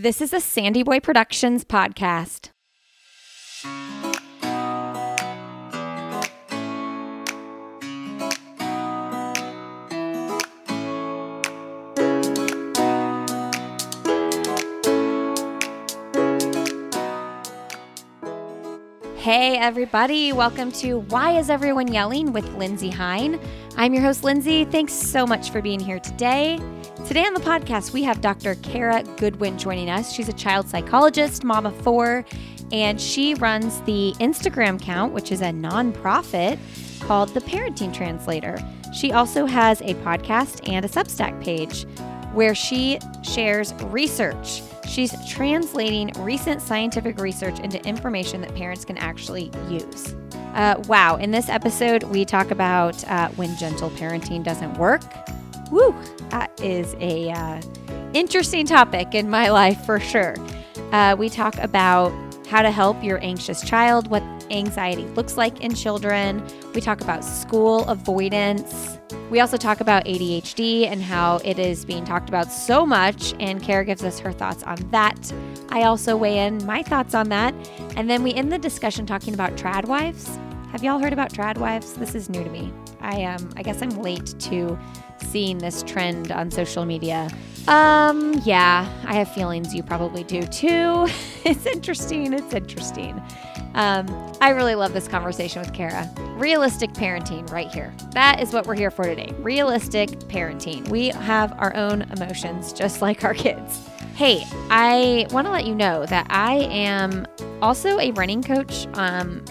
This is a Sandy Boy Productions podcast. Hey, everybody. Welcome to Why is Everyone Yelling with Lindsay Hein. I'm your host, Lindsay. Thanks so much for being here today. Today on the podcast, we have Dr. Cara Goodwin joining us. She's a child psychologist, mom of four, and she runs the Instagram account, which is a nonprofit called The Parenting Translator. She also has a podcast and a Substack page where she shares research She's translating recent scientific research into information that parents can actually use. Uh, wow, in this episode, we talk about uh, when gentle parenting doesn't work. Woo, that is a uh, interesting topic in my life for sure. Uh, we talk about how to help your anxious child, what anxiety looks like in children. We talk about school avoidance. We also talk about ADHD and how it is being talked about so much, and Cara gives us her thoughts on that. I also weigh in my thoughts on that. And then we end the discussion talking about trad wives. Have y'all heard about trad wives? This is new to me. I um I guess I'm late to seeing this trend on social media. Um, yeah, I have feelings you probably do too. it's interesting. It's interesting. Um, I really love this conversation with Cara. Realistic parenting, right here. That is what we're here for today. Realistic parenting. We have our own emotions, just like our kids. Hey, I want to let you know that I am also a running coach. Um,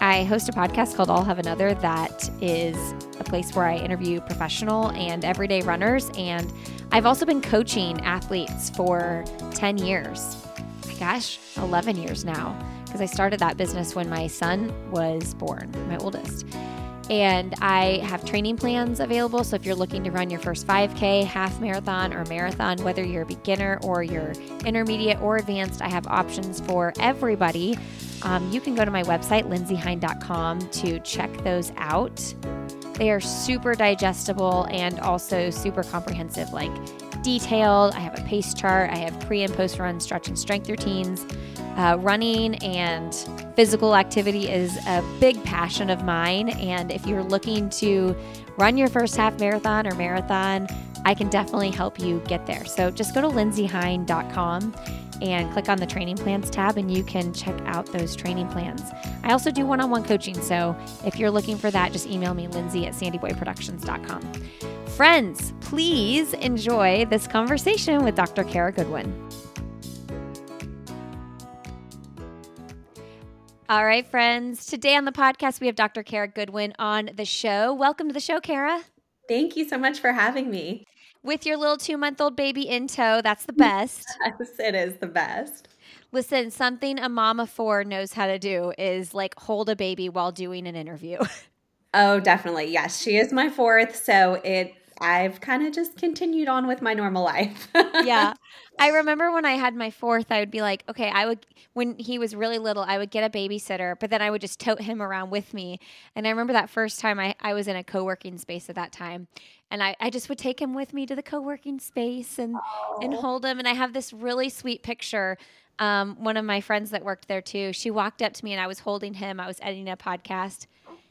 I host a podcast called I'll Have Another that is a place where I interview professional and everyday runners. And I've also been coaching athletes for 10 years. My gosh, 11 years now because I started that business when my son was born, my oldest. And I have training plans available. So if you're looking to run your first 5K, half marathon, or marathon, whether you're a beginner or you're intermediate or advanced, I have options for everybody. Um, you can go to my website, lindsayhein.com, to check those out. They are super digestible and also super comprehensive, like detailed. I have a pace chart, I have pre and post run stretch and strength routines. Uh, running and physical activity is a big passion of mine. And if you're looking to run your first half marathon or marathon, I can definitely help you get there. So just go to lindsayhein.com and click on the training plans tab and you can check out those training plans. I also do one on one coaching. So if you're looking for that, just email me, lindsay at sandyboyproductions.com. Friends, please enjoy this conversation with Dr. Cara Goodwin. All right, friends. Today on the podcast, we have Dr. Cara Goodwin on the show. Welcome to the show, Cara. Thank you so much for having me. With your little two month old baby in tow, that's the best. Yes, it is the best. Listen, something a mama four knows how to do is like hold a baby while doing an interview. Oh, definitely. Yes, she is my fourth. So it I've kind of just continued on with my normal life. yeah. I remember when I had my fourth, I would be like, okay, I would, when he was really little, I would get a babysitter, but then I would just tote him around with me. And I remember that first time I, I was in a co working space at that time. And I, I just would take him with me to the co working space and, and hold him. And I have this really sweet picture. Um, one of my friends that worked there too, she walked up to me and I was holding him. I was editing a podcast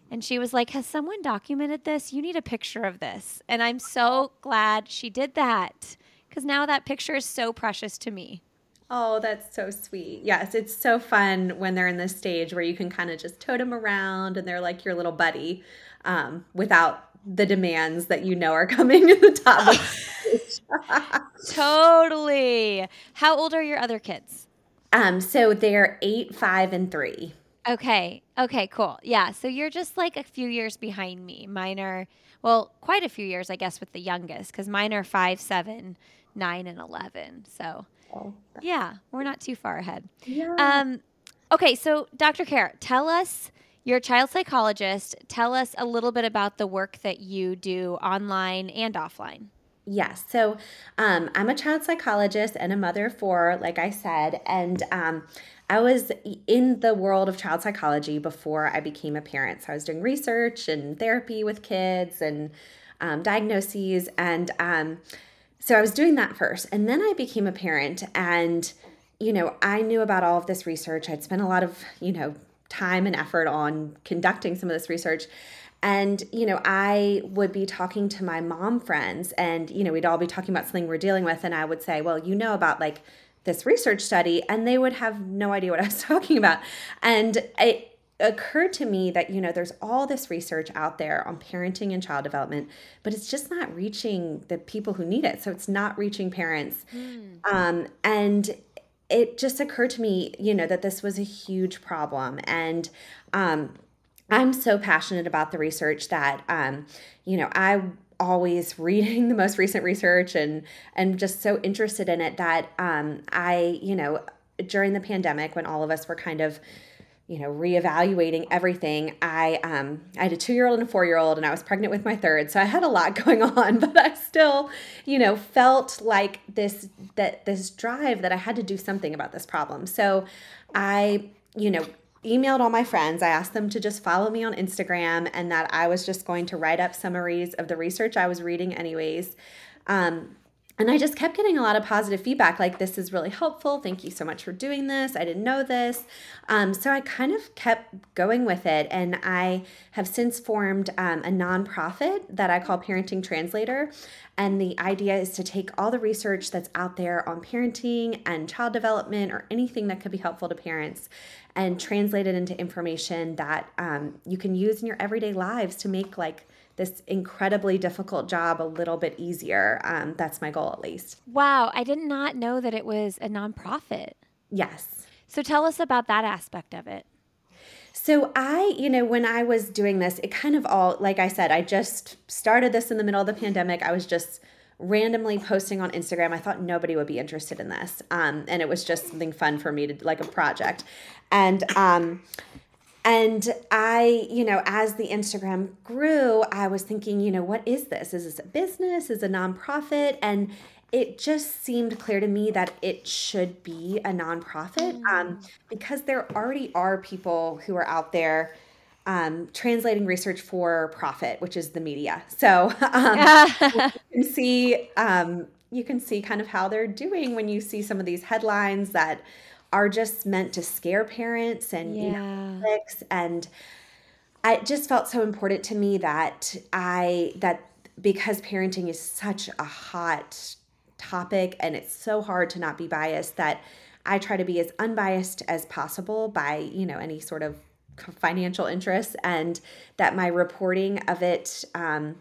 and she was like, Has someone documented this? You need a picture of this. And I'm so glad she did that because now that picture is so precious to me. Oh, that's so sweet. Yes, it's so fun when they're in this stage where you can kind of just tote them around and they're like your little buddy um, without the demands that you know are coming in the top. totally. How old are your other kids? Um, so they're eight, five, and three. Okay. Okay, cool. Yeah. So you're just like a few years behind me. Mine are, well, quite a few years, I guess, with the youngest, because mine are five, seven, nine, and 11. So, oh, yeah, we're not too far ahead. Yeah. Um, okay. So, Dr. Cara, tell us, you're a child psychologist. Tell us a little bit about the work that you do online and offline. Yes. So um, I'm a child psychologist and a mother of four, like I said. And um, I was in the world of child psychology before I became a parent. So I was doing research and therapy with kids and um, diagnoses. And um, so I was doing that first. And then I became a parent and, you know, I knew about all of this research. I'd spent a lot of, you know, time and effort on conducting some of this research. And, you know, I would be talking to my mom friends and, you know, we'd all be talking about something we're dealing with. And I would say, well, you know about like this research study. And they would have no idea what I was talking about. And it, occurred to me that you know there's all this research out there on parenting and child development but it's just not reaching the people who need it so it's not reaching parents mm. um, and it just occurred to me you know that this was a huge problem and um, i'm so passionate about the research that um, you know i always reading the most recent research and and just so interested in it that um, i you know during the pandemic when all of us were kind of you know reevaluating everything i um i had a two year old and a four year old and i was pregnant with my third. So i had a lot going on but i still you know felt like this that this drive that i had to do something about this problem. So i you know emailed all my friends. I asked them to just follow me on instagram and that i was just going to write up summaries of the research i was reading anyways. Um, and I just kept getting a lot of positive feedback like, this is really helpful. Thank you so much for doing this. I didn't know this. Um, so I kind of kept going with it. And I have since formed um, a nonprofit that I call Parenting Translator. And the idea is to take all the research that's out there on parenting and child development or anything that could be helpful to parents and translate it into information that um, you can use in your everyday lives to make like this incredibly difficult job a little bit easier. Um, that's my goal, at least. Wow. I did not know that it was a nonprofit. Yes. So tell us about that aspect of it. So I, you know, when I was doing this, it kind of all, like I said, I just started this in the middle of the pandemic. I was just randomly posting on Instagram. I thought nobody would be interested in this. Um, and it was just something fun for me to like a project. And um, and I, you know, as the Instagram grew, I was thinking, you know, what is this? Is this a business? Is a nonprofit? And it just seemed clear to me that it should be a nonprofit mm. um, because there already are people who are out there um, translating research for profit, which is the media. So um, you can see um, you can see kind of how they're doing when you see some of these headlines that are just meant to scare parents and yeah. you know, and I just felt so important to me that I that because parenting is such a hot topic and it's so hard to not be biased that I try to be as unbiased as possible by, you know, any sort of financial interests and that my reporting of it um,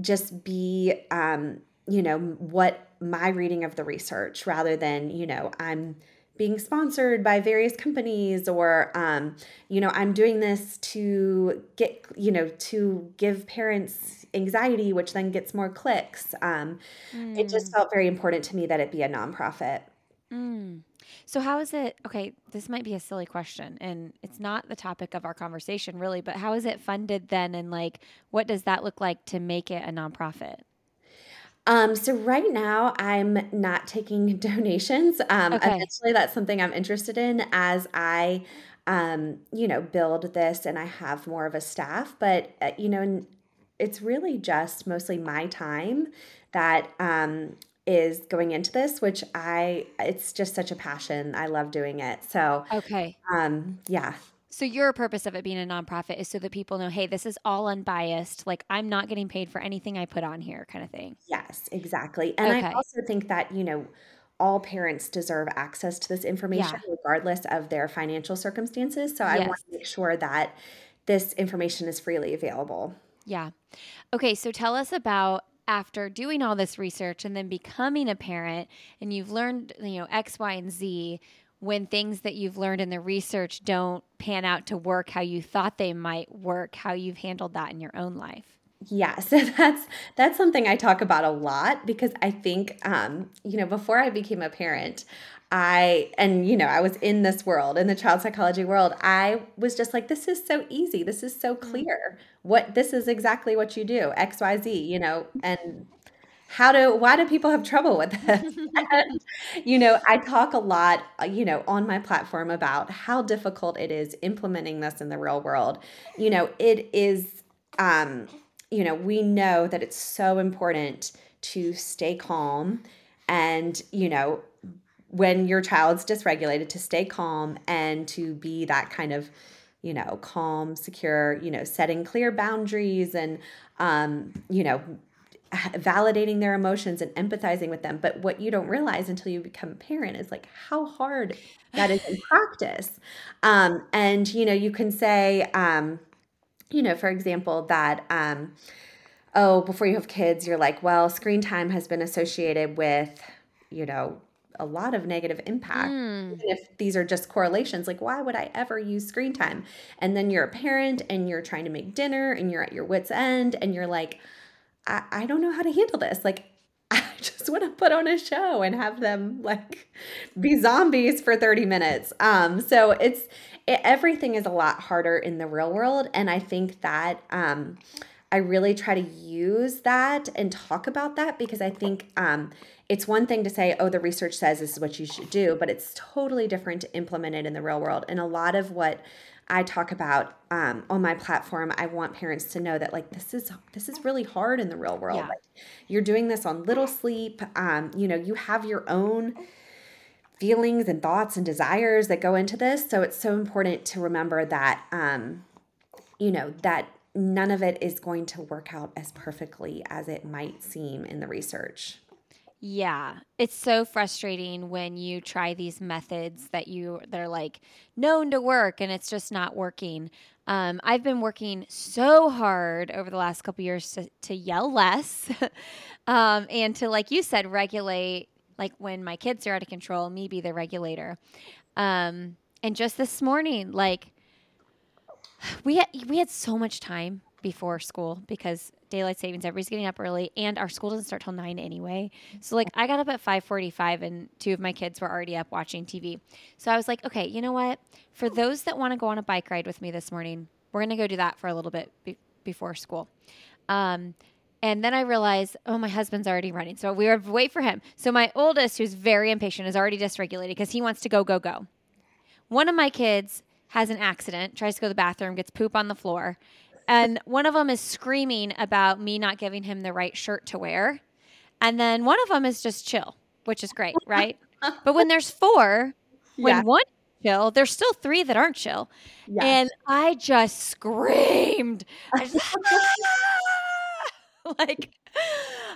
just be, um, you know, what my reading of the research rather than, you know, I'm being sponsored by various companies or um, you know i'm doing this to get you know to give parents anxiety which then gets more clicks um, mm. it just mm. felt very important to me that it be a nonprofit mm. so how is it okay this might be a silly question and it's not the topic of our conversation really but how is it funded then and like what does that look like to make it a nonprofit um, so right now I'm not taking donations. Um, okay. eventually that's something I'm interested in as I, um, you know, build this and I have more of a staff, but uh, you know, it's really just mostly my time that, um, is going into this which i it's just such a passion. I love doing it. So okay. um yeah so your purpose of it being a nonprofit is so that people know, hey, this is all unbiased. Like I'm not getting paid for anything I put on here, kind of thing. Yes, exactly. And okay. I also think that you know all parents deserve access to this information yeah. regardless of their financial circumstances. So I yes. want to make sure that this information is freely available. Yeah. Okay, so tell us about after doing all this research and then becoming a parent and you've learned, you know, X, Y, and Z, when things that you've learned in the research don't pan out to work how you thought they might work, how you've handled that in your own life. Yeah, so that's that's something I talk about a lot because I think um, you know, before I became a parent, I and you know, I was in this world, in the child psychology world. I was just like this is so easy. This is so mm-hmm. clear. What this is exactly what you do. XYZ, you know, and how do why do people have trouble with this? And, you know i talk a lot uh, you know on my platform about how difficult it is implementing this in the real world. You know it is um you know we know that it's so important to stay calm and, you know, when your child's dysregulated, to stay calm and to be that kind of, you know, calm, secure, you know, setting clear boundaries and, um, you know, validating their emotions and empathizing with them. But what you don't realize until you become a parent is like how hard that is in practice. Um, and, you know, you can say, um, you know, for example, that, um, oh, before you have kids, you're like, well, screen time has been associated with, you know, a lot of negative impact. Mm. If these are just correlations, like why would I ever use screen time? And then you're a parent and you're trying to make dinner and you're at your wits' end and you're like, I, I don't know how to handle this. Like, I just want to put on a show and have them like be zombies for 30 minutes. Um, so it's it, everything is a lot harder in the real world. And I think that um, I really try to use that and talk about that because I think um, it's one thing to say, oh, the research says this is what you should do, but it's totally different to implement it in the real world. And a lot of what I talk about um, on my platform, I want parents to know that like this is this is really hard in the real world. Yeah. Like, you're doing this on little sleep. Um, you know, you have your own feelings and thoughts and desires that go into this. So it's so important to remember that um, you know that none of it is going to work out as perfectly as it might seem in the research. Yeah, it's so frustrating when you try these methods that you they're like known to work and it's just not working. Um, I've been working so hard over the last couple years to, to yell less, um, and to like you said, regulate. Like when my kids are out of control, me be the regulator. Um, and just this morning, like we had, we had so much time before school because daylight savings everybody's getting up early and our school doesn't start till 9 anyway so like i got up at 5.45 and two of my kids were already up watching tv so i was like okay you know what for those that want to go on a bike ride with me this morning we're going to go do that for a little bit be- before school um, and then I realized, oh, my husband's already running. So we were wait for him. So my oldest, who's very impatient, is already dysregulated because he wants to go, go, go. One of my kids has an accident, tries to go to the bathroom, gets poop on the floor, and one of them is screaming about me not giving him the right shirt to wear. And then one of them is just chill, which is great, right? but when there's four, when yeah. one chill, there's still three that aren't chill. Yes. And I just screamed. I just, like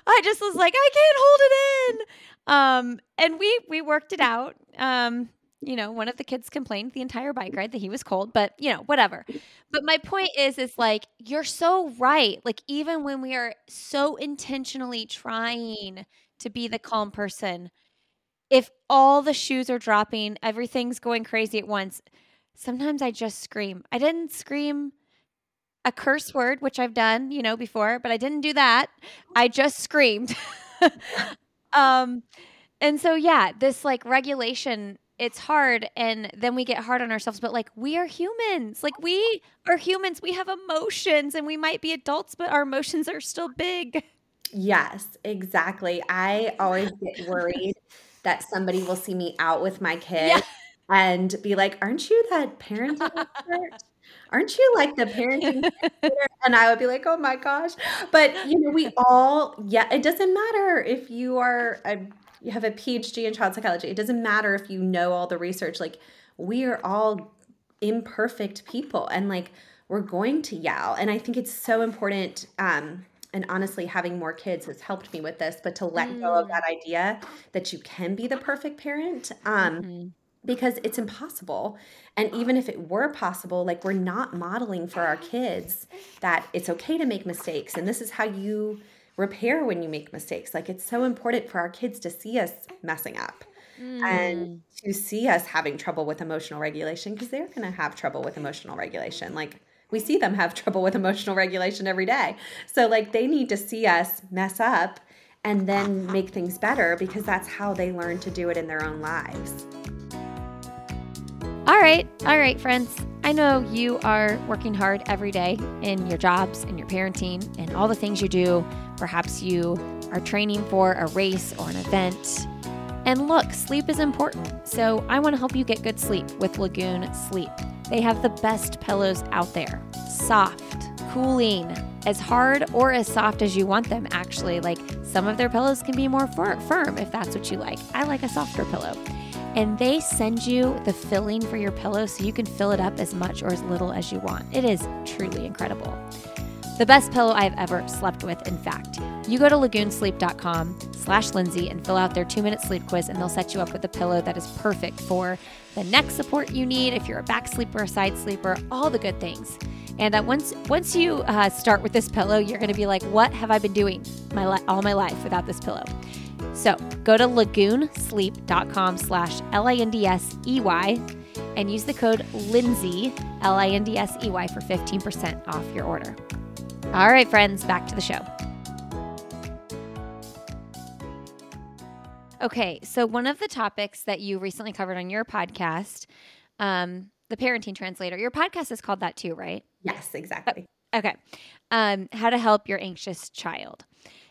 I just was like, I can't hold it in. Um, and we we worked it out. Um, you know, one of the kids complained the entire bike ride that he was cold, but you know, whatever. But my point is, is like, you're so right. Like, even when we are so intentionally trying to be the calm person, if all the shoes are dropping, everything's going crazy at once, sometimes I just scream. I didn't scream a curse word, which I've done, you know, before, but I didn't do that. I just screamed. um, and so, yeah, this like regulation it's hard and then we get hard on ourselves but like we are humans. Like we are humans. We have emotions and we might be adults but our emotions are still big. Yes exactly. I always get worried that somebody will see me out with my kid yeah. and be like aren't you that parenting expert? Aren't you like the parenting and i would be like oh my gosh. But you know we all yeah it doesn't matter if you are a you have a PhD in child psychology. It doesn't matter if you know all the research. Like we are all imperfect people and like we're going to yell. And I think it's so important um and honestly having more kids has helped me with this, but to let mm. go of that mm. idea that you can be the perfect parent um mm-hmm. because it's impossible. And even if it were possible, like we're not modeling for our kids that it's okay to make mistakes and this is how you repair when you make mistakes. Like it's so important for our kids to see us messing up mm. and to see us having trouble with emotional regulation because they're going to have trouble with emotional regulation. Like we see them have trouble with emotional regulation every day. So like they need to see us mess up and then make things better because that's how they learn to do it in their own lives. All right, all right, friends. I know you are working hard every day in your jobs and your parenting and all the things you do. Perhaps you are training for a race or an event. And look, sleep is important. So I want to help you get good sleep with Lagoon Sleep. They have the best pillows out there soft, cooling, as hard or as soft as you want them, actually. Like some of their pillows can be more fir- firm if that's what you like. I like a softer pillow. And they send you the filling for your pillow so you can fill it up as much or as little as you want. It is truly incredible. The best pillow I've ever slept with, in fact. You go to lagoonsleep.com slash Lindsay and fill out their two minute sleep quiz, and they'll set you up with a pillow that is perfect for the neck support you need if you're a back sleeper, a side sleeper, all the good things. And uh, once once you uh, start with this pillow, you're going to be like, "What have I been doing my li- all my life without this pillow?" So go to lagoonsleep.com slash L-I-N-D-S-E-Y and use the code Lindsay, L-I-N-D-S-E-Y for 15% off your order. All right, friends, back to the show. Okay, so one of the topics that you recently covered on your podcast, um, the parenting translator, your podcast is called that too, right? Yes, exactly. Okay. Um, how to help your anxious child.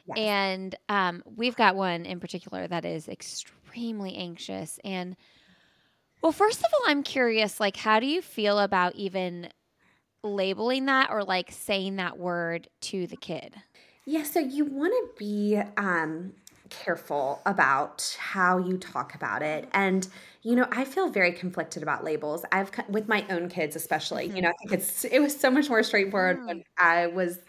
Yes. And um, we've got one in particular that is extremely anxious. And well, first of all, I'm curious, like, how do you feel about even labeling that or like saying that word to the kid? Yeah, so you want to be um, careful about how you talk about it. And, you know, I feel very conflicted about labels. I've, with my own kids especially, you know, I think it's, it was so much more straightforward when I was,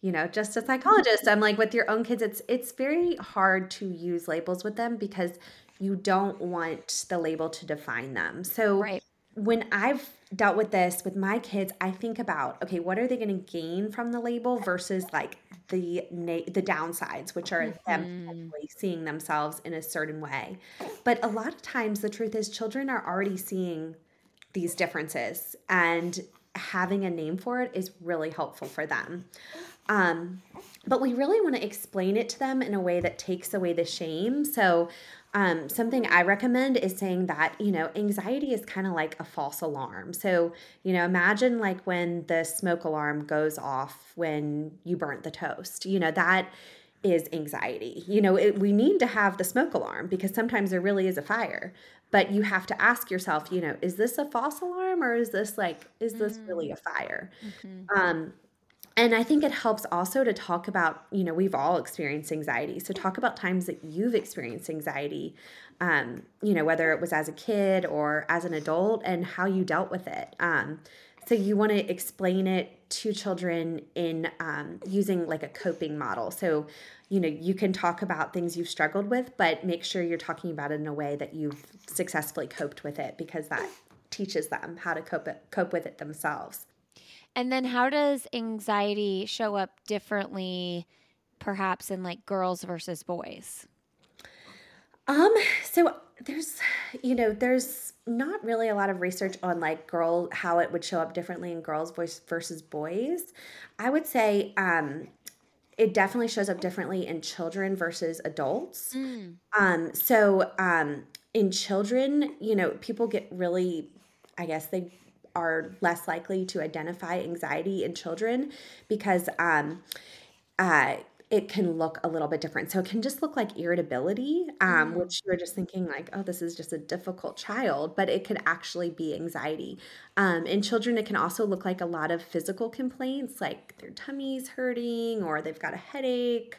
you know, just a psychologist. I'm like, with your own kids, it's, it's very hard to use labels with them because you don't want the label to define them. So, Right. When I've dealt with this with my kids, I think about okay, what are they going to gain from the label versus like the na- the downsides, which are them seeing themselves in a certain way. But a lot of times, the truth is, children are already seeing these differences, and having a name for it is really helpful for them. Um, but we really want to explain it to them in a way that takes away the shame. So, um, something I recommend is saying that, you know, anxiety is kind of like a false alarm. So, you know, imagine like when the smoke alarm goes off when you burnt the toast, you know, that is anxiety. You know, it, we need to have the smoke alarm because sometimes there really is a fire. But you have to ask yourself, you know, is this a false alarm or is this like, is this really a fire? Um, and I think it helps also to talk about, you know, we've all experienced anxiety. So talk about times that you've experienced anxiety, um, you know, whether it was as a kid or as an adult and how you dealt with it. Um, so you want to explain it to children in um, using like a coping model. So, you know, you can talk about things you've struggled with, but make sure you're talking about it in a way that you've successfully coped with it because that teaches them how to cope it, cope with it themselves. And then how does anxiety show up differently, perhaps in like girls versus boys? Um, so there's, you know, there's not really a lot of research on like girl how it would show up differently in girls voice versus boys. I would say um it definitely shows up differently in children versus adults. Um, so um, in children, you know, people get really, I guess they are less likely to identify anxiety in children because um, uh, it can look a little bit different. So it can just look like irritability, um, which you're just thinking like, oh, this is just a difficult child, but it could actually be anxiety. Um, in children, it can also look like a lot of physical complaints, like their tummy's hurting or they've got a headache.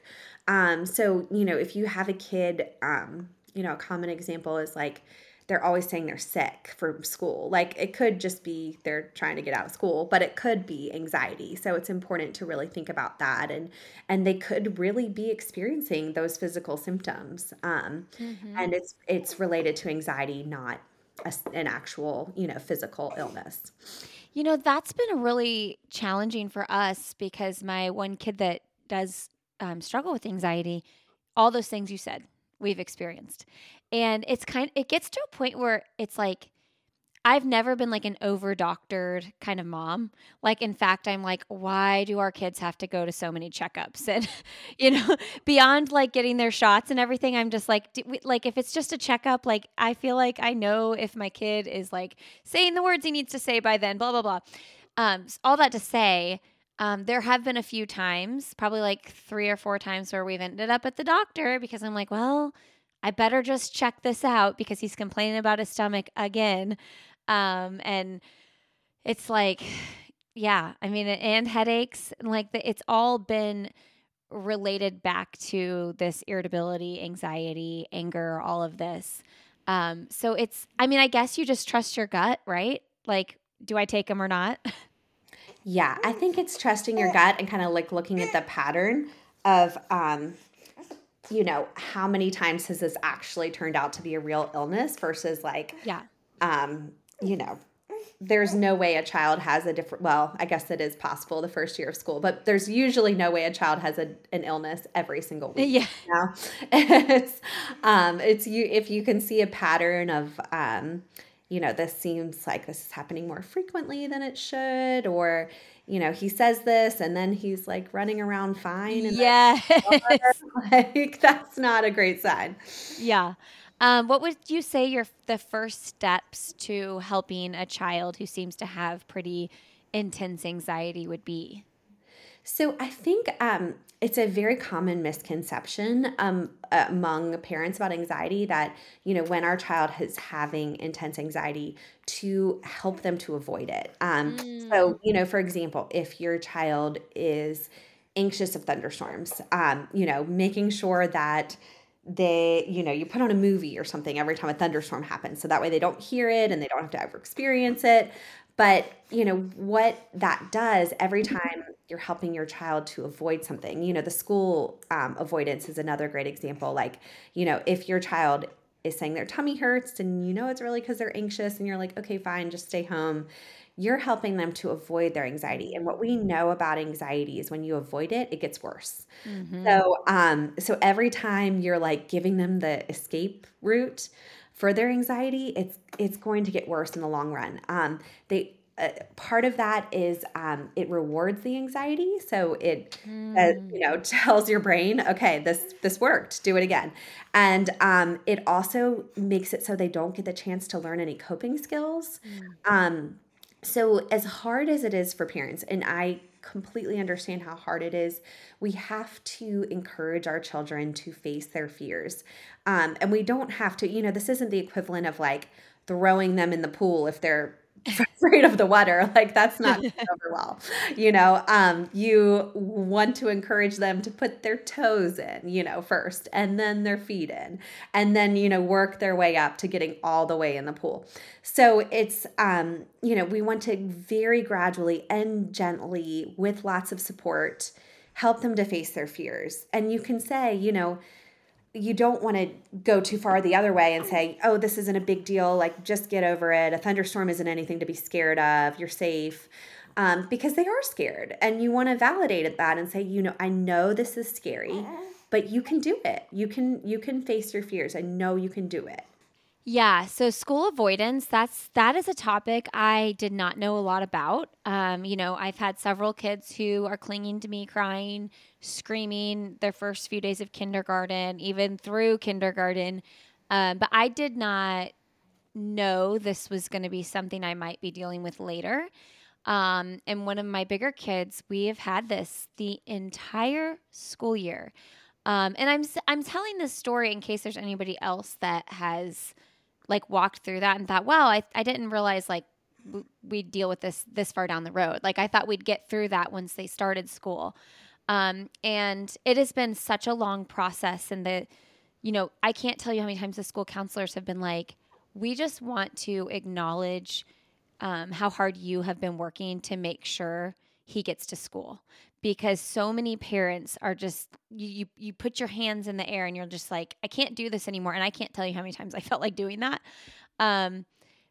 Um, so you know, if you have a kid, um, you know, a common example is like they're always saying they're sick from school. Like it could just be they're trying to get out of school, but it could be anxiety. So it's important to really think about that, and and they could really be experiencing those physical symptoms, um, and it's it's related to anxiety, not a, an actual you know physical illness. You know, that's been a really challenging for us because my one kid that does um, struggle with anxiety, all those things you said, we've experienced. And it's kind it gets to a point where it's like I've never been like an over doctored kind of mom. Like, in fact, I'm like, why do our kids have to go to so many checkups? And, you know, beyond like getting their shots and everything, I'm just like, we, like, if it's just a checkup, like, I feel like I know if my kid is like saying the words he needs to say by then, blah, blah, blah. Um, s- all that to say, um, there have been a few times, probably like three or four times, where we've ended up at the doctor because I'm like, well, I better just check this out because he's complaining about his stomach again. Um, and it's like, Yeah, I mean, and headaches, like the, it's all been related back to this irritability, anxiety, anger, all of this. Um, so it's, I mean, I guess you just trust your gut, right? Like, do I take them or not? Yeah, I think it's trusting your gut and kind of like looking at the pattern of, um, you know, how many times has this actually turned out to be a real illness versus like, yeah, um, you know, there's no way a child has a different well i guess it is possible the first year of school but there's usually no way a child has a, an illness every single week yeah you know? it's um it's you if you can see a pattern of um you know this seems like this is happening more frequently than it should or you know he says this and then he's like running around fine and yeah. like that's not a great sign. Yeah. Um, what would you say your the first steps to helping a child who seems to have pretty intense anxiety would be? So I think um, it's a very common misconception um, among parents about anxiety that you know when our child is having intense anxiety to help them to avoid it. Um, mm. So you know, for example, if your child is anxious of thunderstorms, um, you know, making sure that they, you know, you put on a movie or something every time a thunderstorm happens. So that way they don't hear it and they don't have to ever experience it. But, you know, what that does every time you're helping your child to avoid something, you know, the school um, avoidance is another great example. Like, you know, if your child is saying their tummy hurts and you know it's really because they're anxious and you're like, okay, fine, just stay home you're helping them to avoid their anxiety. And what we know about anxiety is when you avoid it, it gets worse. Mm-hmm. So, um, so every time you're like giving them the escape route for their anxiety, it's it's going to get worse in the long run. Um, they uh, part of that is um, it rewards the anxiety so it mm. uh, you know tells your brain okay this this worked do it again and um, it also makes it so they don't get the chance to learn any coping skills mm. um, so, as hard as it is for parents, and I completely understand how hard it is, we have to encourage our children to face their fears. Um, and we don't have to, you know, this isn't the equivalent of like throwing them in the pool if they're afraid of the water like that's not over well. You know um you want to encourage them to put their toes in you know first and then their feet in and then you know work their way up to getting all the way in the pool. So it's um you know we want to very gradually and gently with lots of support help them to face their fears. And you can say you know you don't want to go too far the other way and say, oh, this isn't a big deal. Like, just get over it. A thunderstorm isn't anything to be scared of. You're safe. Um, because they are scared. And you want to validate that and say, you know, I know this is scary, but you can do it. You can you can face your fears. I know you can do it. Yeah, so school avoidance, that's that is a topic I did not know a lot about. Um, you know, I've had several kids who are clinging to me crying, screaming their first few days of kindergarten, even through kindergarten. Um, but I did not know this was going to be something I might be dealing with later. Um, and one of my bigger kids, we have had this the entire school year. Um, and I'm I'm telling this story in case there's anybody else that has like walked through that and thought, wow, I, I didn't realize like we'd deal with this this far down the road. Like I thought we'd get through that once they started school. Um, and it has been such a long process. And the, you know, I can't tell you how many times the school counselors have been like, we just want to acknowledge um, how hard you have been working to make sure he gets to school because so many parents are just you, you, you put your hands in the air and you're just like I can't do this anymore and I can't tell you how many times I felt like doing that. Um,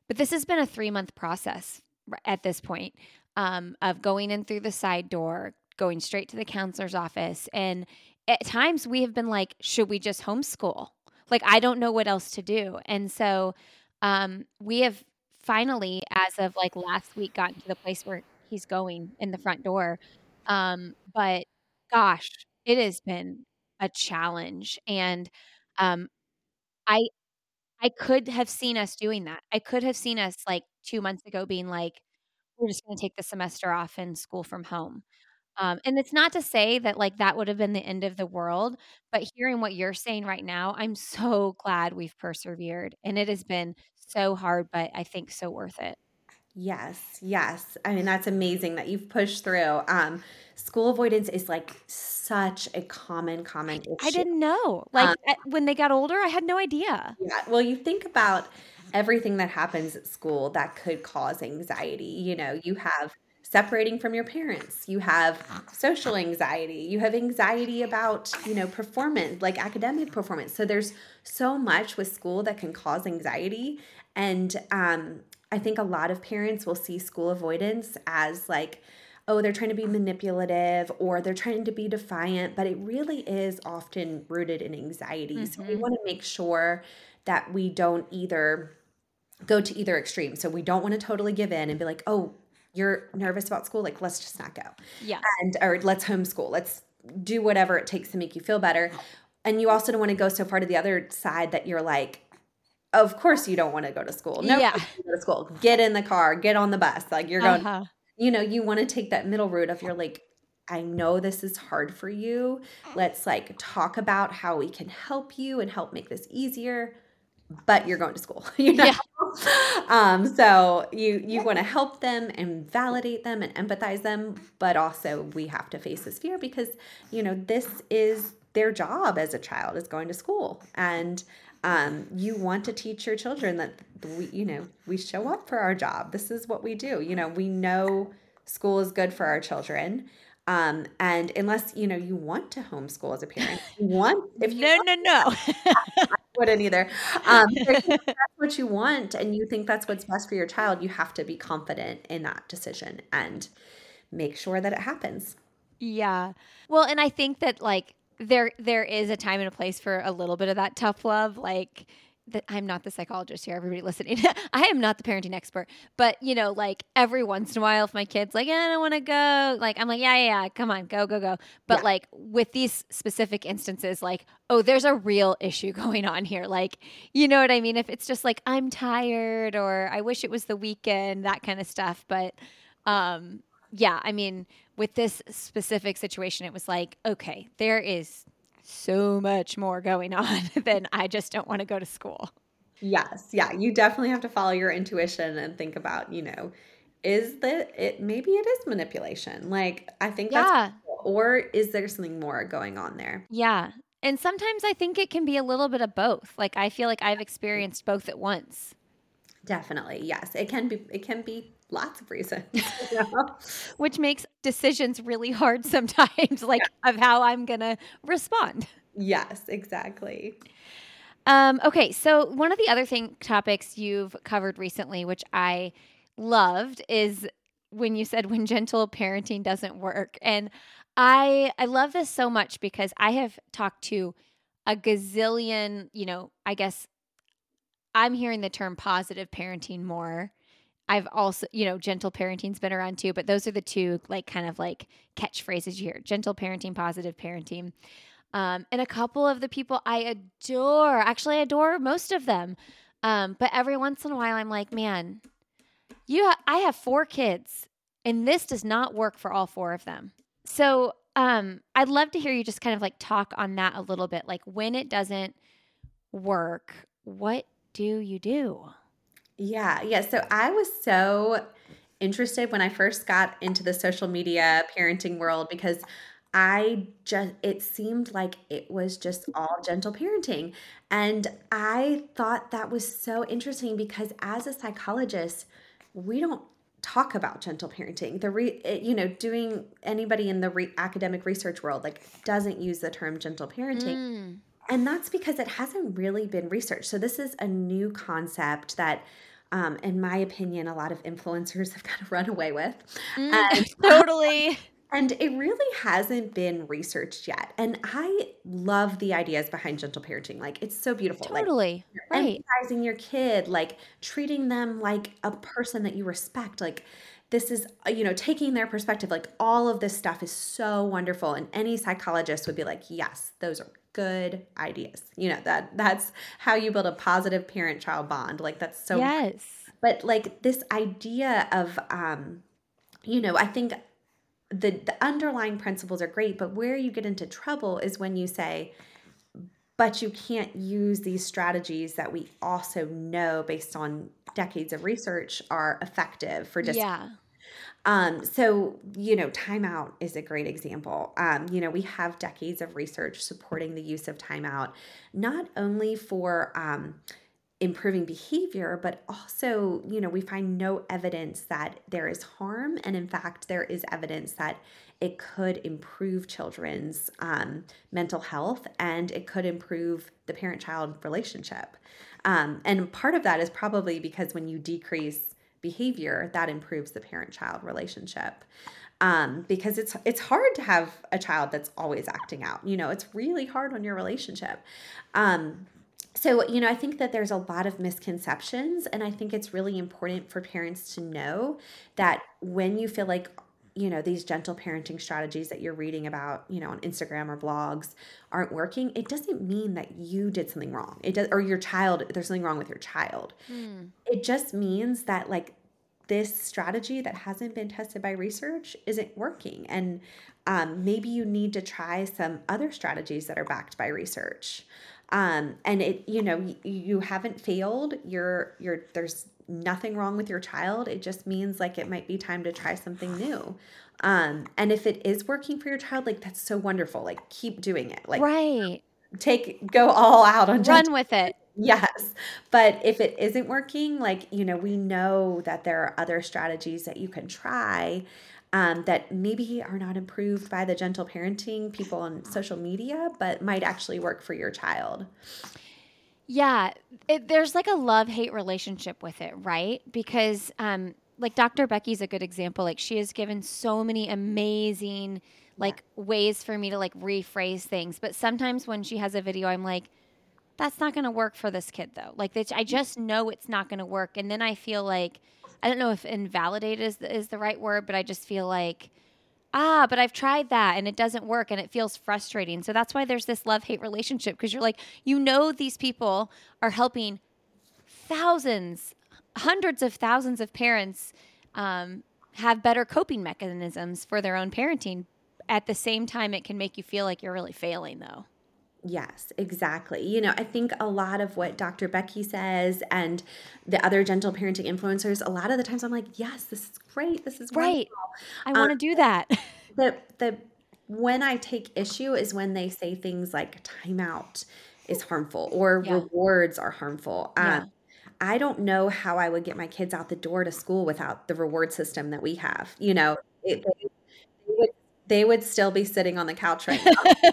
but this has been a 3 month process at this point um, of going in through the side door, going straight to the counselor's office and at times we have been like should we just homeschool? Like I don't know what else to do. And so um, we have finally as of like last week gotten to the place where he's going in the front door um, but gosh, it has been a challenge. And um, I I could have seen us doing that. I could have seen us like two months ago being like, we're just going to take the semester off and school from home. Um, and it's not to say that like that would have been the end of the world, but hearing what you're saying right now, I'm so glad we've persevered. And it has been so hard, but I think so worth it. Yes, yes. I mean, that's amazing that you've pushed through. Um, school avoidance is like such a common, common issue. I didn't know. Like um, when they got older, I had no idea. Yeah. Well, you think about everything that happens at school that could cause anxiety. You know, you have separating from your parents you have social anxiety you have anxiety about you know performance like academic performance so there's so much with school that can cause anxiety and um, I think a lot of parents will see school avoidance as like, oh, they're trying to be manipulative or they're trying to be defiant, but it really is often rooted in anxiety. Mm-hmm. So we mm-hmm. want to make sure that we don't either go to either extreme. So we don't want to totally give in and be like, oh, you're nervous about school, like let's just not go. Yeah. And or let's homeschool. Let's do whatever it takes to make you feel better. And you also don't want to go so far to the other side that you're like, of course you don't want to go to school. No, yeah. go to school. Get in the car, get on the bus. Like you're going, uh-huh. you know, you want to take that middle route of you're like, I know this is hard for you. Let's like talk about how we can help you and help make this easier. But you're going to school, you know. Yeah. Um, so you you want to help them and validate them and empathize them, but also we have to face this fear because you know this is their job as a child is going to school and um, you want to teach your children that we, you know, we show up for our job. This is what we do. You know, we know school is good for our children. Um, and unless you know you want to homeschool as a parent, you want if you no want, no no, I wouldn't either. Um, if that's what you want, and you think that's what's best for your child, you have to be confident in that decision and make sure that it happens. Yeah. Well, and I think that like there there is a time and a place for a little bit of that tough love like that I'm not the psychologist here, everybody listening. I am not the parenting expert, but you know, like every once in a while, if my kid's like, yeah, I don't want to go, like I'm like, yeah, yeah, yeah, come on, go, go, go. But yeah. like with these specific instances, like, oh, there's a real issue going on here. Like, you know what I mean? If it's just like I'm tired or I wish it was the weekend, that kind of stuff. But um, yeah, I mean, with this specific situation, it was like, okay, there is so much more going on than I just don't want to go to school. Yes. Yeah. You definitely have to follow your intuition and think about, you know, is that it maybe it is manipulation? Like, I think yeah. Cool. Or is there something more going on there? Yeah. And sometimes I think it can be a little bit of both. Like, I feel like I've experienced both at once. Definitely. Yes. It can be, it can be lots of reasons. Which makes decisions really hard sometimes, like yeah. of how I'm going to respond. Yes, exactly. Um, okay, so one of the other thing topics you've covered recently, which I loved, is when you said when gentle parenting doesn't work. And I I love this so much because I have talked to a gazillion, you know, I guess I'm hearing the term positive parenting more I've also, you know, gentle parenting's been around too, but those are the two like kind of like catchphrases you hear gentle parenting, positive parenting. Um, and a couple of the people I adore, actually, I adore most of them. Um, but every once in a while, I'm like, man, you, ha- I have four kids, and this does not work for all four of them. So, um, I'd love to hear you just kind of like talk on that a little bit. Like, when it doesn't work, what do you do? Yeah, yeah. So I was so interested when I first got into the social media parenting world because I just, it seemed like it was just all gentle parenting. And I thought that was so interesting because as a psychologist, we don't talk about gentle parenting. The re, you know, doing anybody in the re, academic research world like doesn't use the term gentle parenting. Mm. And that's because it hasn't really been researched. So this is a new concept that um, in my opinion, a lot of influencers have kind of run away with. Mm, and, totally. And it really hasn't been researched yet. And I love the ideas behind gentle parenting. Like it's so beautiful. Totally. Like, right. Emphasizing your kid, like treating them like a person that you respect. Like this is, uh, you know, taking their perspective. Like all of this stuff is so wonderful. And any psychologist would be like, yes, those are good ideas. You know, that that's how you build a positive parent child bond. Like that's so Yes. But like this idea of um you know, I think the the underlying principles are great, but where you get into trouble is when you say but you can't use these strategies that we also know based on decades of research are effective for dis- Yeah. um, so, you know, timeout is a great example. Um, you know, we have decades of research supporting the use of timeout, not only for um, improving behavior, but also, you know, we find no evidence that there is harm. And in fact, there is evidence that it could improve children's um, mental health and it could improve the parent child relationship. Um, and part of that is probably because when you decrease behavior, that improves the parent child relationship. Um, because it's it's hard to have a child that's always acting out. You know, it's really hard on your relationship. Um, so, you know, I think that there's a lot of misconceptions, and I think it's really important for parents to know that when you feel like you know these gentle parenting strategies that you're reading about you know on instagram or blogs aren't working it doesn't mean that you did something wrong. It does or your child there's something wrong with your child. Mm. it just means that like this strategy that hasn't been tested by research isn't working. And um, maybe you need to try some other strategies that are backed by research um, and it you know y- you haven't failed you're you're there's nothing wrong with your child it just means like it might be time to try something new um, and if it is working for your child like that's so wonderful like keep doing it like right. take go all out on Run with it. Yes. But if it isn't working, like, you know, we know that there are other strategies that you can try um, that maybe are not improved by the gentle parenting people on social media, but might actually work for your child. Yeah, it, there's like a love hate relationship with it, right? Because, um, like Dr. Becky's a good example. Like she has given so many amazing like ways for me to like rephrase things, but sometimes when she has a video, I'm like, that's not going to work for this kid though. Like I just know it's not going to work, and then I feel like I don't know if invalidate is the, is the right word, but I just feel like ah, but I've tried that and it doesn't work and it feels frustrating. So that's why there's this love hate relationship because you're like, you know, these people are helping thousands, hundreds of thousands of parents um, have better coping mechanisms for their own parenting. At the same time, it can make you feel like you're really failing, though. Yes, exactly. You know, I think a lot of what Dr. Becky says and the other gentle parenting influencers, a lot of the times I'm like, yes, this is great. This is Right. wonderful." I want to do that. the the when I take issue is when they say things like timeout is harmful or Yeah. rewards are harmful. Yeah. Um, I don't know how I would get my kids out the door to school without the reward system that we have. You know, it, they, would they would still be sitting on the couch right now.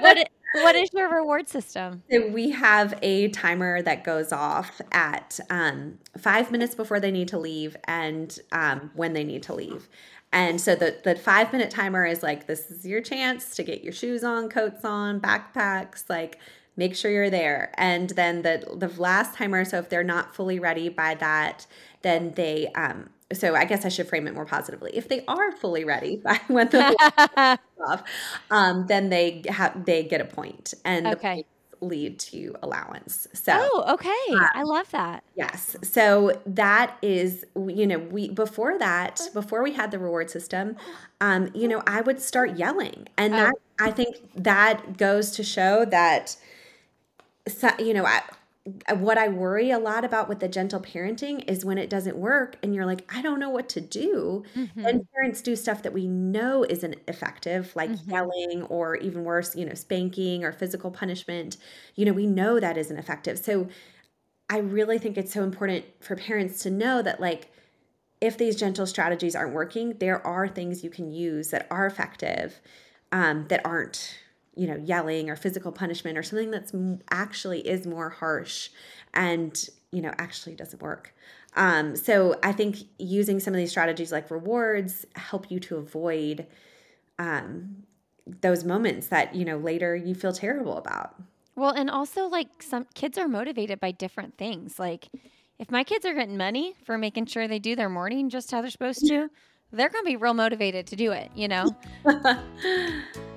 what, what is your reward system? So we have a timer that goes off at um, five minutes before they need to leave and um, when they need to leave. And so the, the five minute timer is like, this is your chance to get your shoes on, coats on, backpacks, like make sure you're there. And then the, the last timer, so if they're not fully ready by that, then they, um, so I guess I should frame it more positively. If they are fully ready by when the off, um, then they have they get a point, and Okay. lead to allowance. So Oh, okay. I love that. yes, so that is you know we before that before we had the reward system, um, you know I would start yelling, and Oh. that I think that goes to show that so, you know I. What I worry a lot about with the gentle parenting is when it doesn't work and you're like, I don't know what to do Mhm. and parents do stuff that we know isn't effective like Mhm. yelling or even worse you know spanking or physical punishment you know we know that isn't effective so i really think it's so important for parents to know that like if these gentle strategies aren't working there are things you can use that are effective um, that aren't you know yelling or physical punishment or something that's actually is more harsh and you know actually doesn't work um, so I think using some of these strategies like rewards help you to avoid um, those moments that you know later you feel terrible about. Well, and also like some kids are motivated by different things. Like if my kids are getting money for making sure they do their morning just how they're supposed to, they're going to be real motivated to do it, you know?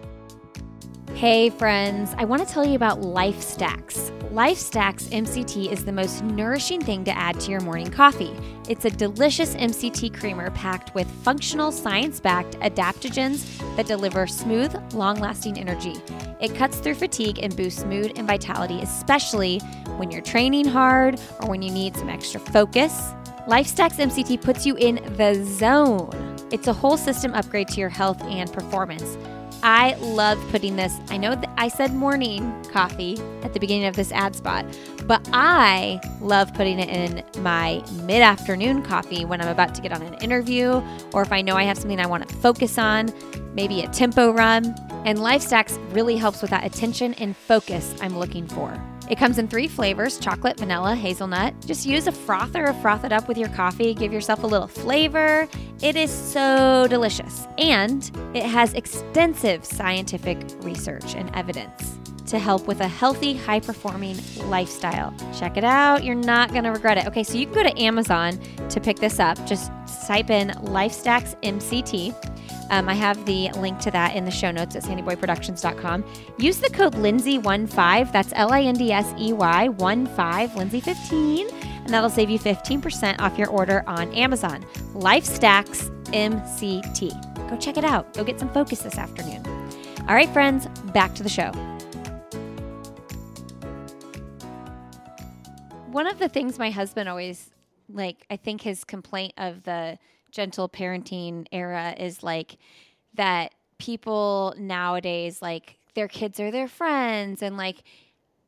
Hey, friends, I want to tell you about Life Stacks. Life Stacks MCT is the most nourishing thing to add to your morning coffee. It's a delicious MCT creamer packed with functional, science backed adaptogens that deliver smooth, long lasting energy. It cuts through fatigue and boosts mood and vitality, especially when you're training hard or when you need some extra focus. Life Stacks MCT puts you in the zone. It's a whole system upgrade to your health and performance. I love putting this. I know that I said morning coffee at the beginning of this ad spot, but I love putting it in my mid afternoon coffee when I'm about to get on an interview or if I know I have something I want to focus on, maybe a tempo run. And Life Stacks really helps with that attention and focus I'm looking for. It comes in three flavors chocolate, vanilla, hazelnut. Just use a frother or froth it up with your coffee. Give yourself a little flavor. It is so delicious. And it has extensive scientific research and evidence to help with a healthy, high performing lifestyle. Check it out. You're not going to regret it. Okay, so you can go to Amazon to pick this up. Just type in LifeStacks MCT um, I have the link to that in the show notes at sandyboyproductions.com. Use the code Lindsey15, that's L I N D S E Y 1 5, Lindsey15, and that'll save you 15% off your order on Amazon. Life Stacks MCT. Go check it out. Go get some focus this afternoon. All right, friends, back to the show. One of the things my husband always like, I think his complaint of the gentle parenting era is like that people nowadays like their kids are their friends and like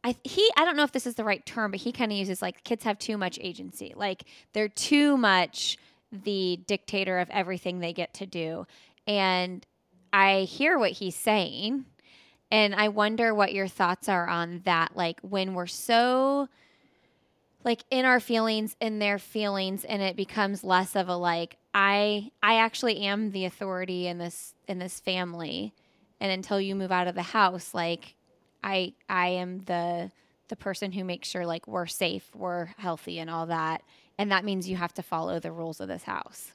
I he I don't know if this is the right term, but he kind of uses like kids have too much agency. Like they're too much the dictator of everything they get to do. And I hear what he's saying and I wonder what your thoughts are on that like when we're so like in our feelings in their feelings and it becomes less of a like I I actually am the authority in this in this family and until you move out of the house like I I am the the person who makes sure like we're safe, we're healthy and all that. And that means you have to follow the rules of this house.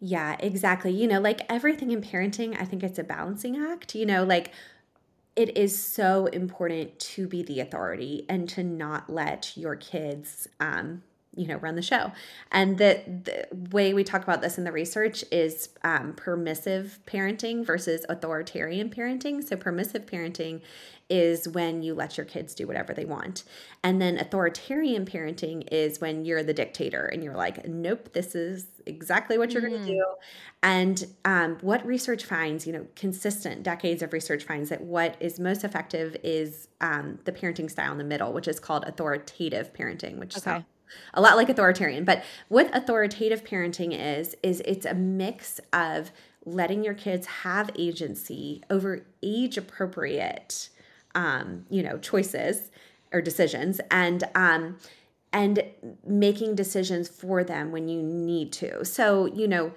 Yeah, exactly. You know, like everything in parenting, I think it's a balancing act. You know, like it is so important to be the authority and to not let your kids um, you know run the show and the, the way we talk about this in the research is um, permissive parenting versus authoritarian parenting so permissive parenting is when you let your kids do whatever they want and then authoritarian parenting is when you're the dictator and you're like nope this is exactly what you're mm. going to do and um, what research finds you know consistent decades of research finds that what is most effective is um, the parenting style in the middle which is called authoritative parenting which okay. is a lot like authoritarian. But what authoritative parenting is, is it's a mix of letting your kids have agency over age appropriate, um, you know, choices or decisions and, um, and making decisions for them when you need to. So, you know,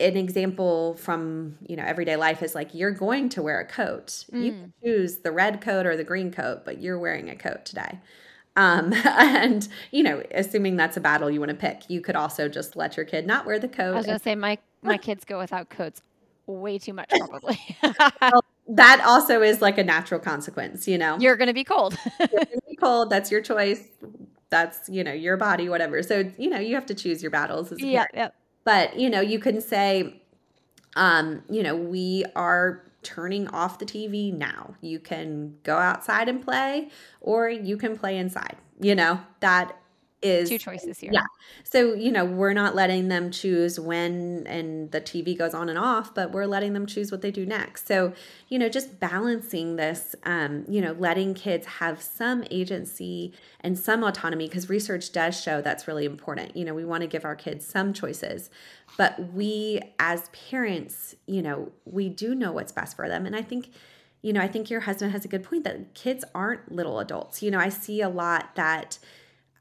an example from you know everyday life is like you're going to wear a coat. Mm. You can choose the red coat or the green coat, but you're wearing a coat today. Um, and you know, assuming that's a battle you want to pick, you could also just let your kid not wear the coat. I was gonna say my my kids go without coats way too much probably. well, that also is like a natural consequence, you know. You're gonna be cold. You're gonna be cold. That's your choice. That's you know your body, whatever. So you know you have to choose your battles. As yeah, yeah. But you know you can say, um, you know, we are turning off the TV now. You can go outside and play, or you can play inside. You know, that is two choices here. Yeah. So, you know, we're not letting them choose when and the TV goes on and off, but we're letting them choose what they do next. So, you know, just balancing this, um, you know, letting kids have some agency and some autonomy because research does show that's really important. You know, we want to give our kids some choices, but we as parents, you know, we do know what's best for them. And I think you know, I think your husband has a good point that kids aren't little adults. You know, I see a lot that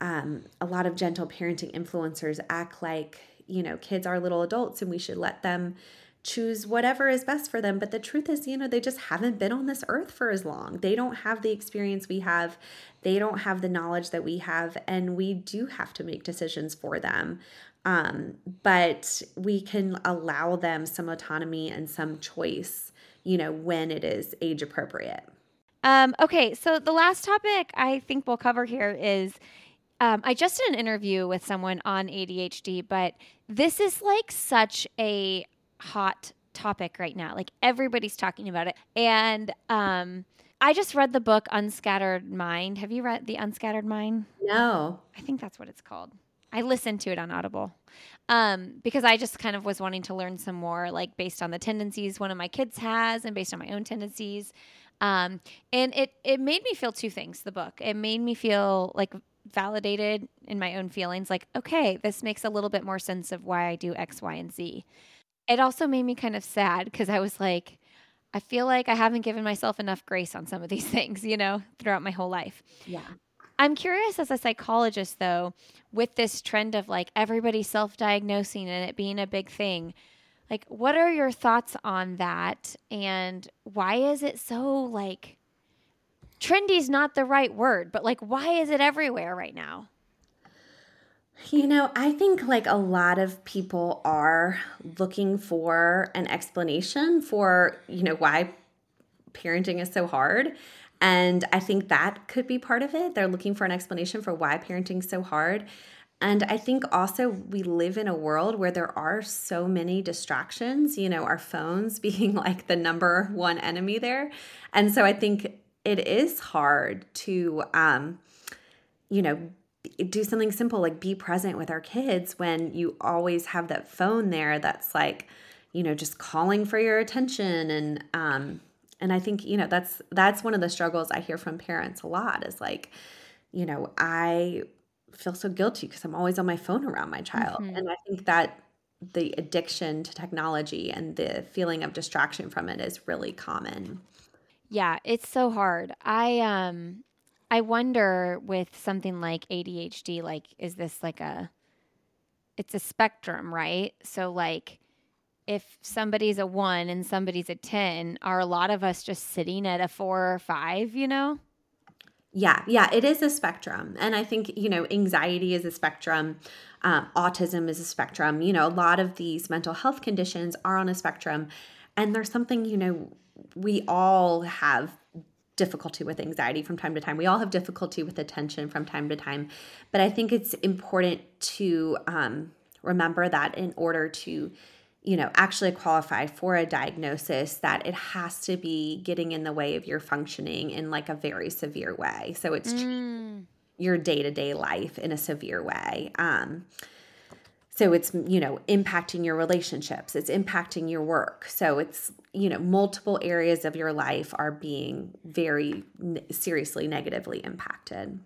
um, a lot of gentle parenting influencers act like you know kids are little adults and we should let them choose whatever is best for them. But the truth is you know they just haven't been on this earth for as long. They don't have the experience we have. They don't have the knowledge that we have. And we do have to make decisions for them. Um, but we can allow them some autonomy and some choice you know, when it is age appropriate. Um, okay, so the last topic I think we'll cover here is um, I just did an interview with someone on ADHD, but this is like such a hot topic right now. Like everybody's talking about it. And um, I just read the book Unscattered Mind. Have you read The Unscattered Mind? No. I think that's what it's called. I listened to it on Audible um, because I just kind of was wanting to learn some more, like based on the tendencies one of my kids has and based on my own tendencies. Um, and it it made me feel two things. The book it made me feel like validated in my own feelings, like okay, this makes a little bit more sense of why I do X, Y, and Z. It also made me kind of sad because I was like, I feel like I haven't given myself enough grace on some of these things, you know, throughout my whole life. Yeah. I'm curious as a psychologist, though, with this trend of like everybody self diagnosing and it being a big thing. Like, what are your thoughts on that? And why is it so like trendy is not the right word, but like, why is it everywhere right now? You know, I think like a lot of people are looking for an explanation for, you know, why parenting is so hard. And I think that could be part of it. They're looking for an explanation for why parenting's so hard. And I think also we live in a world where there are so many distractions, you know, our phones being like the number one enemy there. And so I think it is hard to um you know, do something simple like be present with our kids when you always have that phone there that's like, you know, just calling for your attention and um and i think you know that's that's one of the struggles i hear from parents a lot is like you know i feel so guilty because i'm always on my phone around my child mm-hmm. and i think that the addiction to technology and the feeling of distraction from it is really common yeah it's so hard i um i wonder with something like adhd like is this like a it's a spectrum right so like if somebody's a one and somebody's a 10, are a lot of us just sitting at a four or five, you know? Yeah, yeah, it is a spectrum. And I think, you know, anxiety is a spectrum, um, autism is a spectrum. You know, a lot of these mental health conditions are on a spectrum. And there's something, you know, we all have difficulty with anxiety from time to time. We all have difficulty with attention from time to time. But I think it's important to um, remember that in order to you know, actually qualify for a diagnosis, that it has to be getting in the way of your functioning in like a very severe way. So it's mm. your day to day life in a severe way. Um, so it's, you know, impacting your relationships, it's impacting your work. So it's, you know, multiple areas of your life are being very seriously negatively impacted.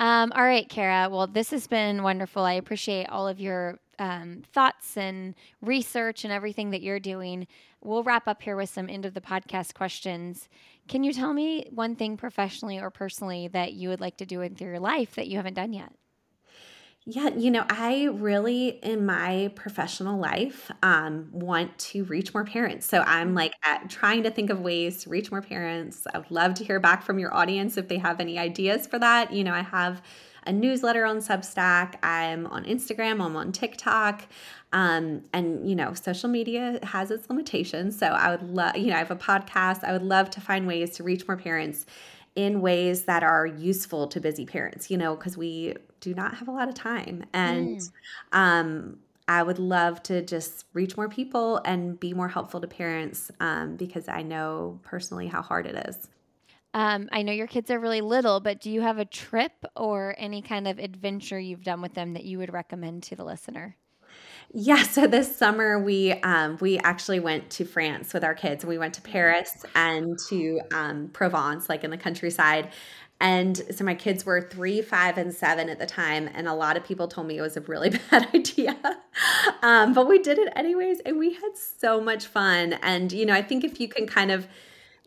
Um, all right, Cara. Well, this has been wonderful. I appreciate all of your um, thoughts and research and everything that you're doing. We'll wrap up here with some end of the podcast questions. Can you tell me one thing professionally or personally that you would like to do in your life that you haven't done yet? Yeah, you know, I really in my professional life um, want to reach more parents. So I'm mm-hmm. like at, trying to think of ways to reach more parents. I would love to hear back from your audience if they have any ideas for that. You know, I have a newsletter on Substack. I'm on Instagram. I'm on TikTok. Um, and you know, social media has its limitations. So I would love, you know, I have a podcast. I would love to find ways to reach more parents in ways that are useful to busy parents, you know, because we do not have a lot of time. And mm. um, I would love to just reach more people and be more helpful to parents um, because I know personally how hard it is. Um, I know your kids are really little, but do you have a trip or any kind of adventure you've done with them that you would recommend to the listener? Yeah, so this summer we um, we actually went to France with our kids. We went to Paris and to um, Provence, like in the countryside. And so my kids were three, five, and seven at the time, and a lot of people told me it was a really bad idea. um, but we did it anyways, and we had so much fun. And you know, I think if you can kind of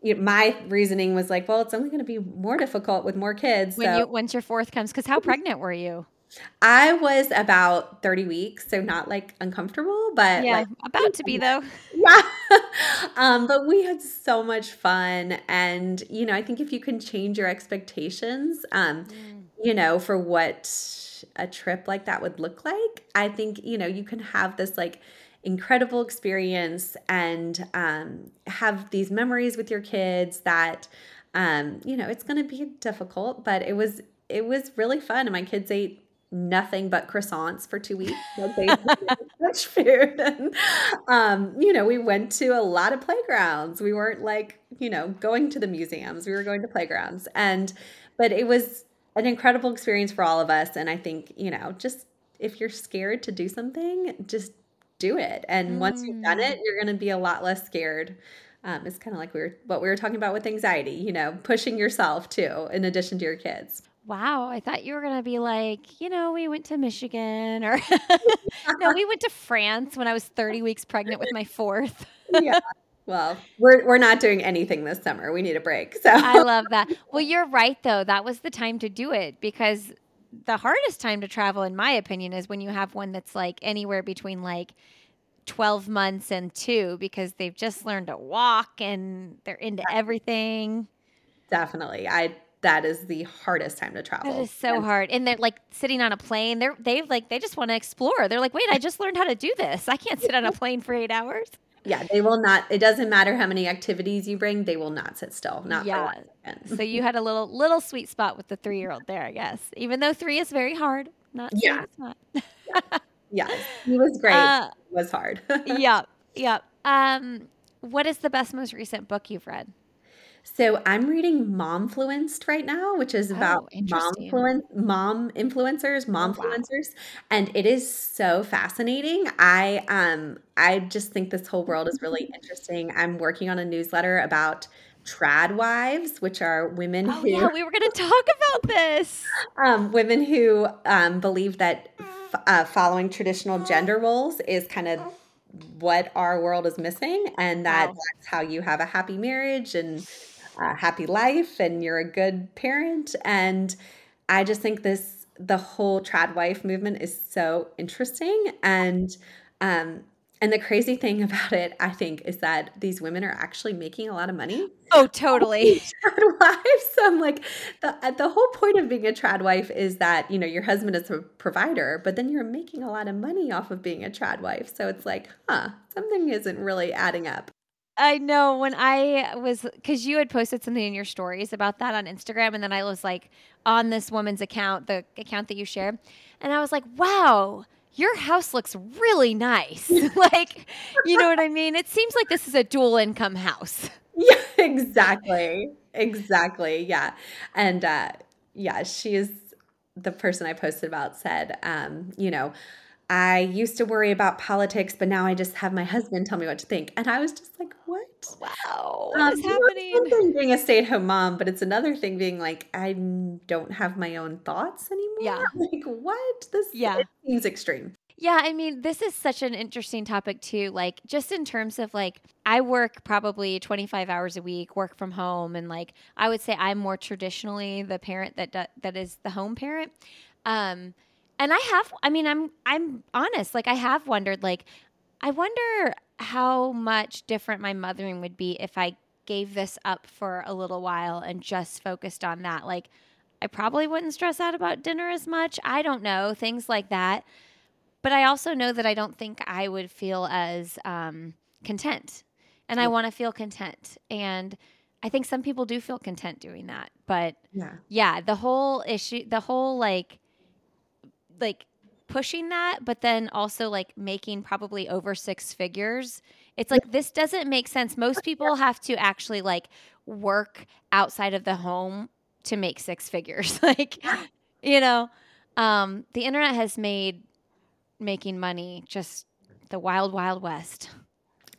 you know, my reasoning was like, well, it's only going to be more difficult with more kids. When so. you once your fourth comes, because how pregnant were you? I was about 30 weeks, so not like uncomfortable, but yeah, like, about to be though. Yeah. um, but we had so much fun. And, you know, I think if you can change your expectations, um, mm. you know, for what a trip like that would look like, I think, you know, you can have this like incredible experience and um, have these memories with your kids that um, you know it's going to be difficult but it was it was really fun and my kids ate nothing but croissants for two weeks much food and um, you know we went to a lot of playgrounds we weren't like you know going to the museums we were going to playgrounds and but it was an incredible experience for all of us and i think you know just if you're scared to do something just do it. And once you've done it, mm. you're going to be a lot less scared. Um, it's kind of like we were what we were talking about with anxiety, you know, pushing yourself too, in addition to your kids. Wow, I thought you were going to be like, you know, we went to Michigan or no, we went to France when I was 30 weeks pregnant with my fourth. yeah. Well, we're we're not doing anything this summer. We need a break. So I love that. Well, you're right though. That was the time to do it because the hardest time to travel, in my opinion, is when you have one that's like anywhere between like 12 months and two because they've just learned to walk and they're into everything. Definitely. I that is the hardest time to travel. That is so hard. And they're like sitting on a plane. They're they've like they just want to explore. They're like, wait, I just learned how to do this. I can't sit on a plane for eight hours. Yeah, they will not. It doesn't matter how many activities you bring; they will not sit still. Not yeah. so you had a little little sweet spot with the three year old there, I guess. Even though three is very hard, not yeah, not. yeah. yeah, he was great. Uh, it was hard. yep, yep. Um, what is the best, most recent book you've read? So I'm reading Momfluenced right now, which is about oh, mom, mom influencers, momfluencers, oh, wow. and it is so fascinating. I um I just think this whole world is really interesting. I'm working on a newsletter about trad wives, which are women oh, who yeah, we were going to talk about this. Um, women who um, believe that f- uh, following traditional gender roles is kind of what our world is missing, and that wow. that's how you have a happy marriage and a happy life and you're a good parent. And I just think this, the whole trad wife movement is so interesting. And, um, and the crazy thing about it, I think, is that these women are actually making a lot of money. Oh, totally. Trad wives. So I'm like, the the whole point of being a trad wife is that you know your husband is a provider, but then you're making a lot of money off of being a trad wife. So it's like, huh, something isn't really adding up. I know when I was because you had posted something in your stories about that on Instagram, and then I was like on this woman's account, the account that you share, and I was like, wow, your house looks really nice. like, you know what I mean? It seems like this is a dual income house. Yeah, exactly. Exactly. Yeah. And uh yeah, she is the person I posted about said, um, you know, I used to worry about politics, but now I just have my husband tell me what to think. And I was just like, what? Wow. What um, is happening? It's one thing being a stay at home mom, but it's another thing being like, I don't have my own thoughts anymore. Yeah. Like, what? This yeah. seems extreme. Yeah, I mean, this is such an interesting topic too. Like, just in terms of like, I work probably 25 hours a week, work from home, and like, I would say I'm more traditionally the parent that do, that is the home parent. Um, and I have I mean I'm I'm honest like I have wondered like I wonder how much different my mothering would be if I gave this up for a little while and just focused on that. Like I probably wouldn't stress out about dinner as much. I don't know things like that. But I also know that I don't think I would feel as um, content. And I want to feel content. And I think some people do feel content doing that. But yeah. yeah the whole issue the whole like like pushing that, but then also like making probably over six figures. It's like this doesn't make sense. Most people have to actually like work outside of the home to make six figures. like, you know, um, the internet has made making money just the wild, wild west.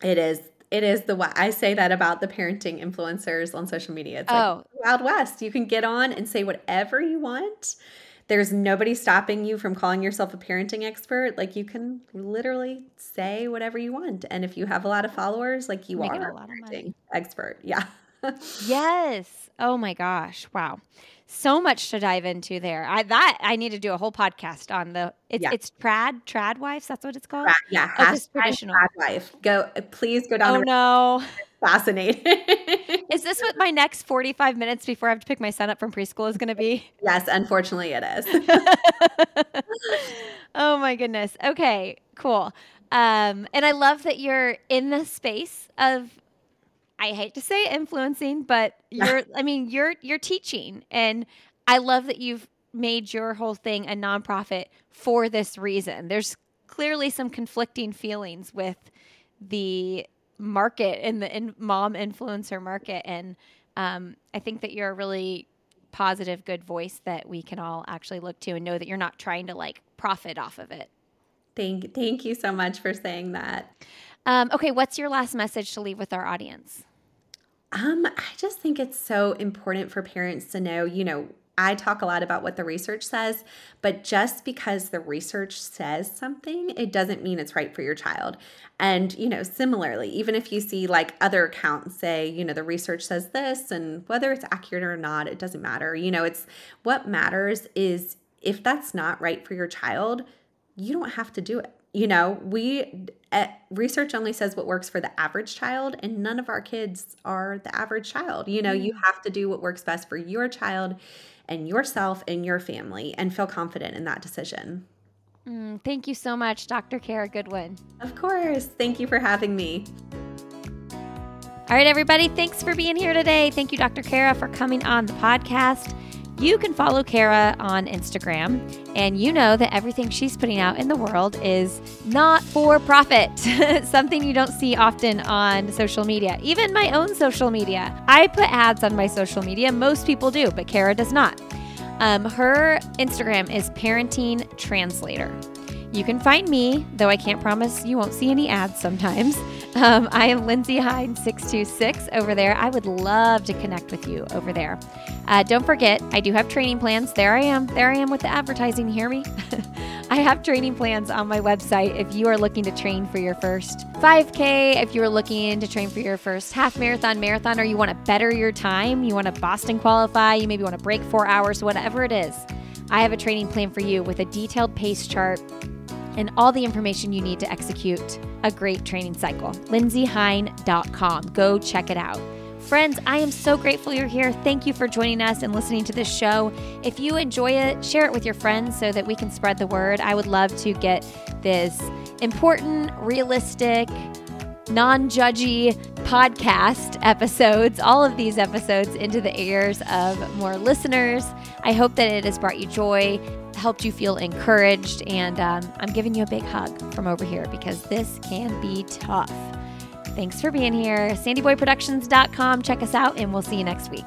It is. It is the I say that about the parenting influencers on social media. It's like oh. Wild West. You can get on and say whatever you want there's nobody stopping you from calling yourself a parenting expert. Like you can literally say whatever you want. And if you have a lot of followers, like you Making are a, lot of money. expert. Yeah. yes. Oh my gosh. Wow. So much to dive into there. I that I need to do a whole podcast on the it's yeah. it's trad trad wives. That's what it's called. Trad, yeah, oh, traditional trad wife. Go uh, please go down. Oh no, fascinating. is this what my next 45 minutes before I have to pick my son up from preschool is going to be? Yes, unfortunately it is. oh my goodness. Okay, cool. Um, and I love that you're in the space of I hate to say influencing, but you're I mean, you're you're teaching and I love that you've made your whole thing a nonprofit for this reason. There's clearly some conflicting feelings with the market and the in mom influencer market and um, I think that you're a really positive, good voice that we can all actually look to and know that you're not trying to like profit off of it. Thank, thank you so much for saying that. Um, okay, what's your last message to leave with our audience? Um, I just think it's so important for parents to know, you know, I talk a lot about what the research says, but just because the research says something, it doesn't mean it's right for your child. And, you know, similarly, even if you see like other accounts say, you know, the research says this, and whether it's accurate or not, it doesn't matter. You know, it's what matters is if that's not right for your child, you don't have to do it. You know, we uh, research only says what works for the average child, and none of our kids are the average child. You know, you have to do what works best for your child and yourself and your family and feel confident in that decision. Mm, thank you so much, Dr. Cara Goodwin. Of course. Thank you for having me. All right, everybody. Thanks for being here today. Thank you, Dr. Cara, for coming on the podcast. You can follow Cara on Instagram, and you know that everything she's putting out in the world is not for profit, something you don't see often on social media, even my own social media. I put ads on my social media, most people do, but Cara does not. Um, her Instagram is Parenting Translator. You can find me, though I can't promise you won't see any ads sometimes. Um, I am Lindsay Hein 626 over there. I would love to connect with you over there. Uh, don't forget, I do have training plans. There I am. There I am with the advertising. Hear me? I have training plans on my website if you are looking to train for your first 5K, if you are looking to train for your first half marathon, marathon, or you want to better your time, you want to Boston qualify, you maybe want to break four hours, whatever it is. I have a training plan for you with a detailed pace chart and all the information you need to execute a great training cycle. lindsayhein.com. Go check it out. Friends, I am so grateful you're here. Thank you for joining us and listening to this show. If you enjoy it, share it with your friends so that we can spread the word. I would love to get this important, realistic, non judgy podcast episodes, all of these episodes, into the ears of more listeners. I hope that it has brought you joy helped you feel encouraged. And um, I'm giving you a big hug from over here because this can be tough. Thanks for being here. SandyBoyProductions.com. Check us out, and we'll see you next week.